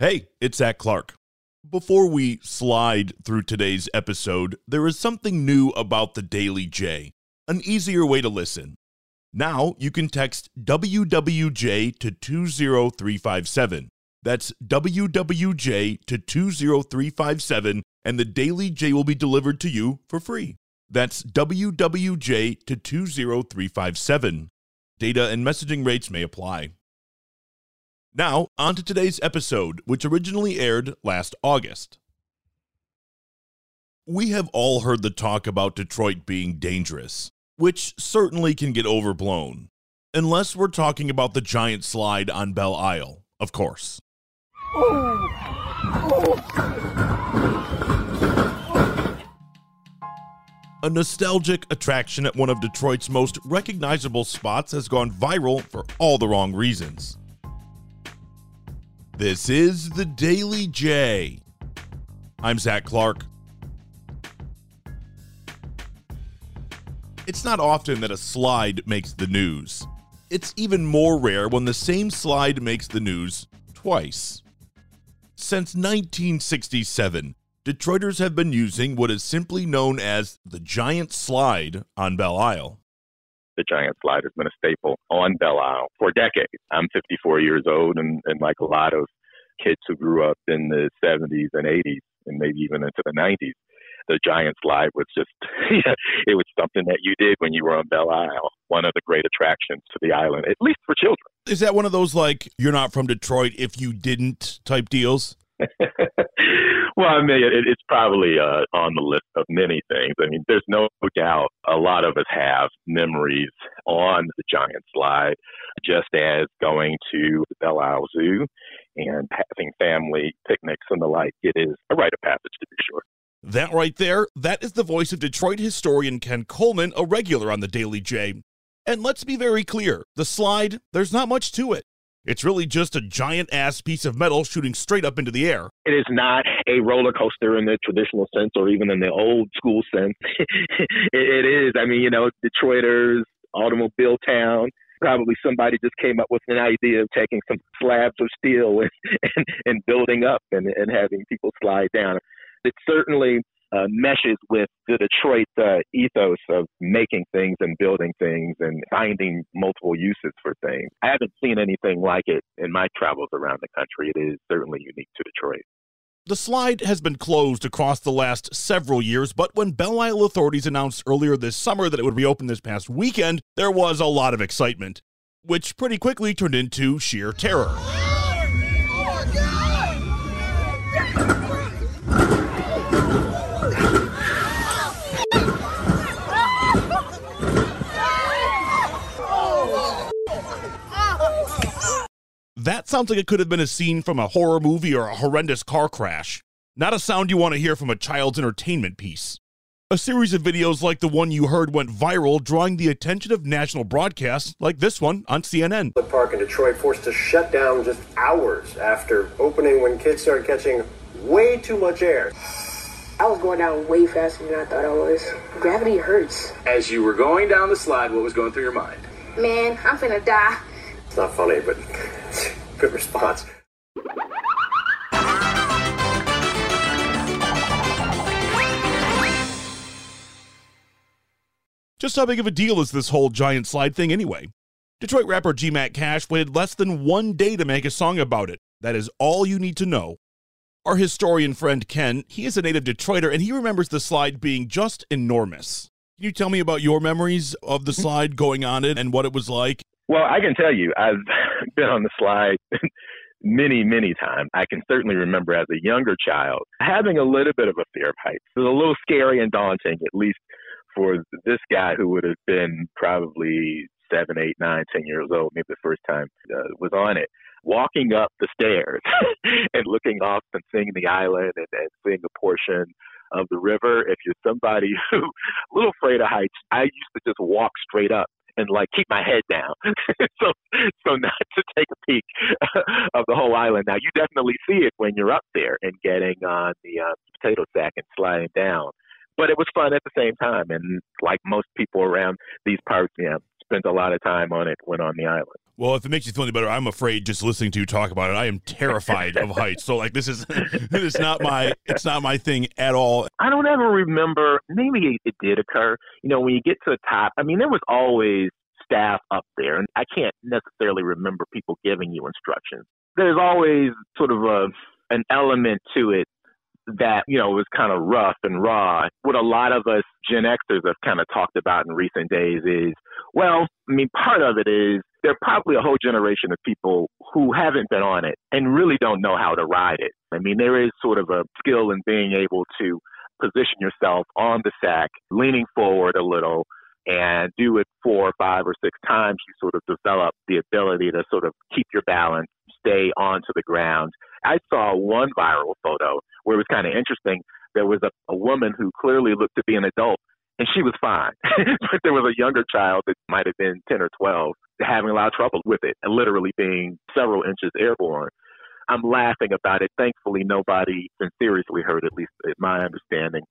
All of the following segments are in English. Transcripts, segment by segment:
Hey, it's Zach Clark. Before we slide through today's episode, there is something new about the Daily J, an easier way to listen. Now you can text WWJ to 20357. That's WWJ to 20357, and the Daily J will be delivered to you for free. That's WWJ to 20357. Data and messaging rates may apply. Now, on to today's episode, which originally aired last August. We have all heard the talk about Detroit being dangerous, which certainly can get overblown. Unless we're talking about the giant slide on Belle Isle, of course. A nostalgic attraction at one of Detroit's most recognizable spots has gone viral for all the wrong reasons. This is the Daily J. I'm Zach Clark. It's not often that a slide makes the news. It's even more rare when the same slide makes the news twice. Since 1967, Detroiters have been using what is simply known as the Giant Slide on Belle Isle. The giant slide has been a staple on Belle Isle for decades. I'm 54 years old, and, and like a lot of kids who grew up in the 70s and 80s, and maybe even into the 90s, the giant slide was just, it was something that you did when you were on Belle Isle, one of the great attractions to the island, at least for children. Is that one of those like you're not from Detroit if you didn't type deals? well, I mean, it, it's probably uh, on the list of many things. I mean, there's no doubt a lot of us have memories on the giant slide, just as going to the Belle Isle Zoo and having family picnics and the like. It is a rite of passage, to be sure. That right there, that is the voice of Detroit historian Ken Coleman, a regular on the Daily J. And let's be very clear the slide, there's not much to it. It's really just a giant ass piece of metal shooting straight up into the air. It is not a roller coaster in the traditional sense or even in the old school sense. it, is. I mean, you know, Detroiters, automobile town. Probably somebody just came up with an idea of taking some slabs of steel and, and, and building up and, and having people slide down. It certainly uh, meshes with the Detroit uh, ethos of making things and building things and finding multiple uses for things. I haven't seen anything like it in my travels around the country. It is certainly unique to Detroit. The slide has been closed across the last several years, but when Belle Isle authorities announced earlier this summer that it would reopen this past weekend, there was a lot of excitement, which pretty quickly turned into sheer terror. Sounds like it could have been a scene from a horror movie or a horrendous car crash. Not a sound you want to hear from a child's entertainment piece. A series of videos like the one you heard went viral, drawing the attention of national broadcasts like this one on CNN. The park in Detroit forced to shut down just hours after opening when kids started catching way too much air. I was going down way faster than I thought I was. Gravity hurts. As you were going down the slide, what was going through your mind? Man, I'm finna die. It's not funny, but good response. Just how big of a deal is this whole giant slide thing anyway? Detroit rapper G Mac Cash waited less than one day to make a song about it. That is all you need to know. Our historian friend Ken, he is a native Detroiter and he remembers the slide being just enormous. Can Can you tell me about your memories of the slide going on it and what it was like? Well, I can tell you, I've been on the slide many, many times. I can certainly remember as a younger child having a little bit of a fear of heights. It was a little scary and daunting, at least for this guy who would have been probably seven, eight, nine, ten years old, maybe the first time uh, was on it. Walking up the stairs and looking off and seeing the island and, and seeing a portion of the river. If you're somebody who a little afraid of heights, I used to just walk straight up and like keep my head down. so so not to take a peek of the whole island. Now you definitely see it when you're up there and getting on the uh, potato sack and sliding down. But it was fun at the same time, and like most people around these parts, yeah, spent a lot of time on it when on the island. Well, if it makes you feel any better, I'm afraid just listening to you talk about it. I am terrified of heights. So like this is it's not my it's not my thing at all. I don't ever remember. Maybe it did occur. You know, when you get to the top, I mean, there was always staff up there, and I can't necessarily remember people giving you instructions. There's always sort of a an element to it that, you know, was kind of rough and raw. What a lot of us Gen Xers have kind of talked about in recent days is, well, I mean, part of it is there are probably a whole generation of people who haven't been on it and really don't know how to ride it. I mean, there is sort of a skill in being able to position yourself on the sack, leaning forward a little, and do it four or five or six times, you sort of develop the ability to sort of keep your balance, stay onto the ground. I saw one viral photo where it was kind of interesting. There was a, a woman who clearly looked to be an adult and she was fine. but there was a younger child that might have been 10 or 12 having a lot of trouble with it, and literally being several inches airborne. I'm laughing about it. Thankfully, nobody been seriously hurt, at least in my understanding.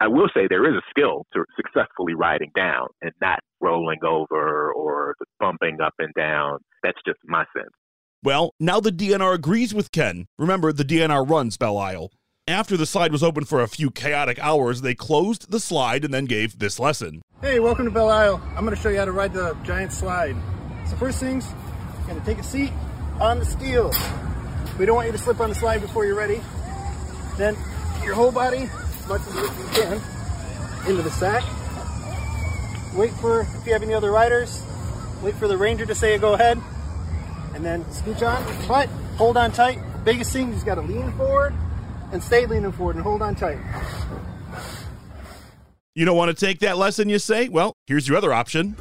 I will say there is a skill to successfully riding down and not rolling over or bumping up and down. That's just my sense. Well, now the DNR agrees with Ken. Remember, the DNR runs Belle Isle. After the slide was open for a few chaotic hours, they closed the slide and then gave this lesson. Hey, welcome to Belle Isle. I'm going to show you how to ride the giant slide. So first things, you're going to take a seat on the steel. We don't want you to slip on the slide before you're ready. Then your whole body, as much as you can, into the sack. Wait for, if you have any other riders, wait for the ranger to say go ahead and then scooch on, but hold on tight. Biggest thing, you just gotta lean forward and stay leaning forward and hold on tight. You don't want to take that lesson, you say? Well, here's your other option.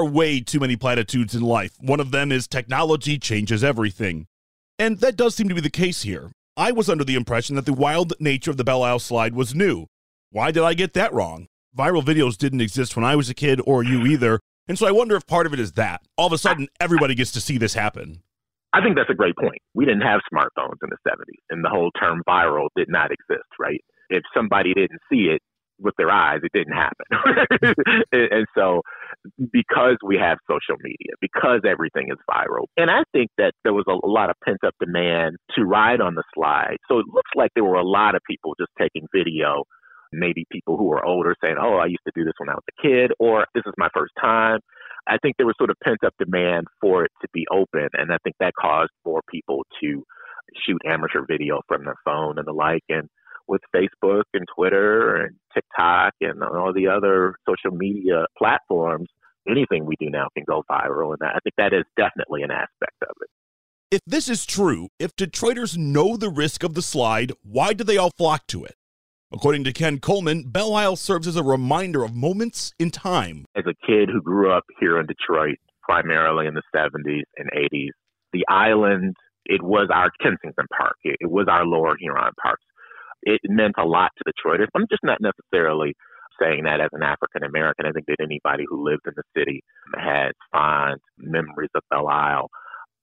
Are way too many platitudes in life. One of them is technology changes everything. And that does seem to be the case here. I was under the impression that the wild nature of the Belle Isle slide was new. Why did I get that wrong? Viral videos didn't exist when I was a kid or you either. And so I wonder if part of it is that. All of a sudden, everybody gets to see this happen. I think that's a great point. We didn't have smartphones in the 70s, and the whole term viral did not exist, right? If somebody didn't see it, with their eyes, it didn't happen. and, so, because we have social media, because everything is viral, and I think that there was a lot of pent up demand to ride on the slide. So it looks like there were a lot of people just taking video. Maybe people who are older saying, "Oh, I used to do this when I was a kid," or "This is my first time." I think there was sort of pent up demand for it to be open, and I think that caused more people to shoot amateur video from their phone and the like. And with Facebook and Twitter and TikTok and all the other social media platforms, anything we do now can go viral. And I think that is definitely an aspect of it. If this is true, if Detroiters know the risk of the slide, why do they all flock to it? According to Ken Coleman, Belle Isle serves as a reminder of moments in time. As a kid who grew up here in Detroit, primarily in the 70s and 80s, the island, it was our Kensington Park. It, it was our Lower Huron Park it meant a lot to Detroiters. I'm just not necessarily saying that as an African American. I think that anybody who lived in the city has fond memories of Belle Isle.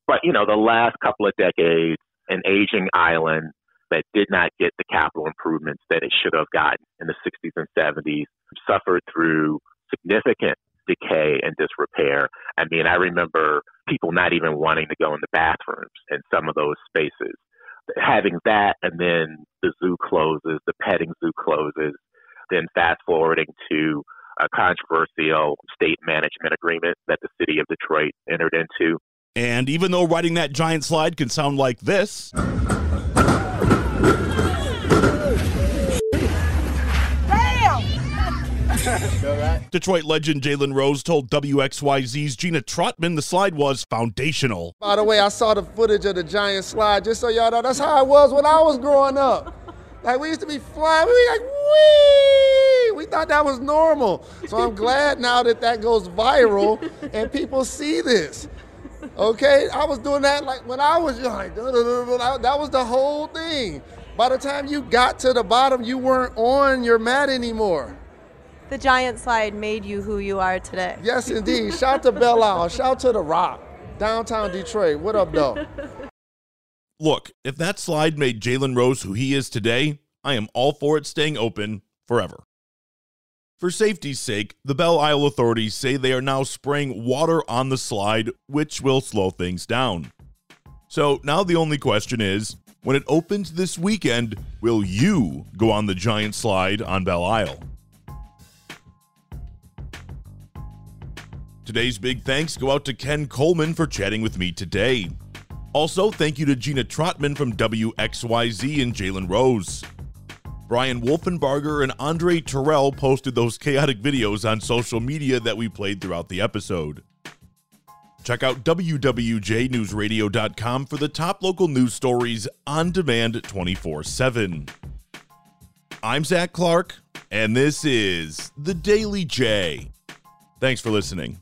But, you know, the last couple of decades, an aging island that did not get the capital improvements that it should have gotten in the 60s and 70s suffered through significant decay and disrepair. I mean, I remember people not even wanting to go in the bathrooms in some of those spaces having that and then the zoo closes, the petting zoo closes, then fast forwarding to a controversial state management agreement that the city of Detroit entered into. And even though riding that giant slide can sound like this. Detroit legend Jalen Rose told WXYZ's Gina Trotman the slide was foundational. By the way, I saw the footage of the giant slide, just so y'all know, that's how it was when I was growing up. Like, we used to be flying, we were like, wee! We thought that was normal. So I'm glad now that that goes viral and people see this. Okay? I was doing that like when I was young. Like, that was the whole thing. By the time you got to the bottom, you weren't on your mat anymore. The giant slide made you who you are today. Yes, indeed. Shout to Belle Isle. Shout to The Rock. Downtown Detroit. What up, though? Look, if that slide made Jalen Rose who he is today, I am all for it staying open forever. For safety's sake, the Belle Isle authorities say they are now spraying water on the slide, which will slow things down. So now the only question is when it opens this weekend, will you go on the giant slide on Belle Isle? Today's big thanks go out to Ken Coleman for chatting with me today. Also, thank you to Gina Trotman from WXYZ and Jalen Rose. Brian Wolfenbarger and Andre Terrell posted those chaotic videos on social media that we played throughout the episode. Check out WWJNewsRadio.com for the top local news stories on demand 24 7. I'm Zach Clark, and this is The Daily J. Thanks for listening.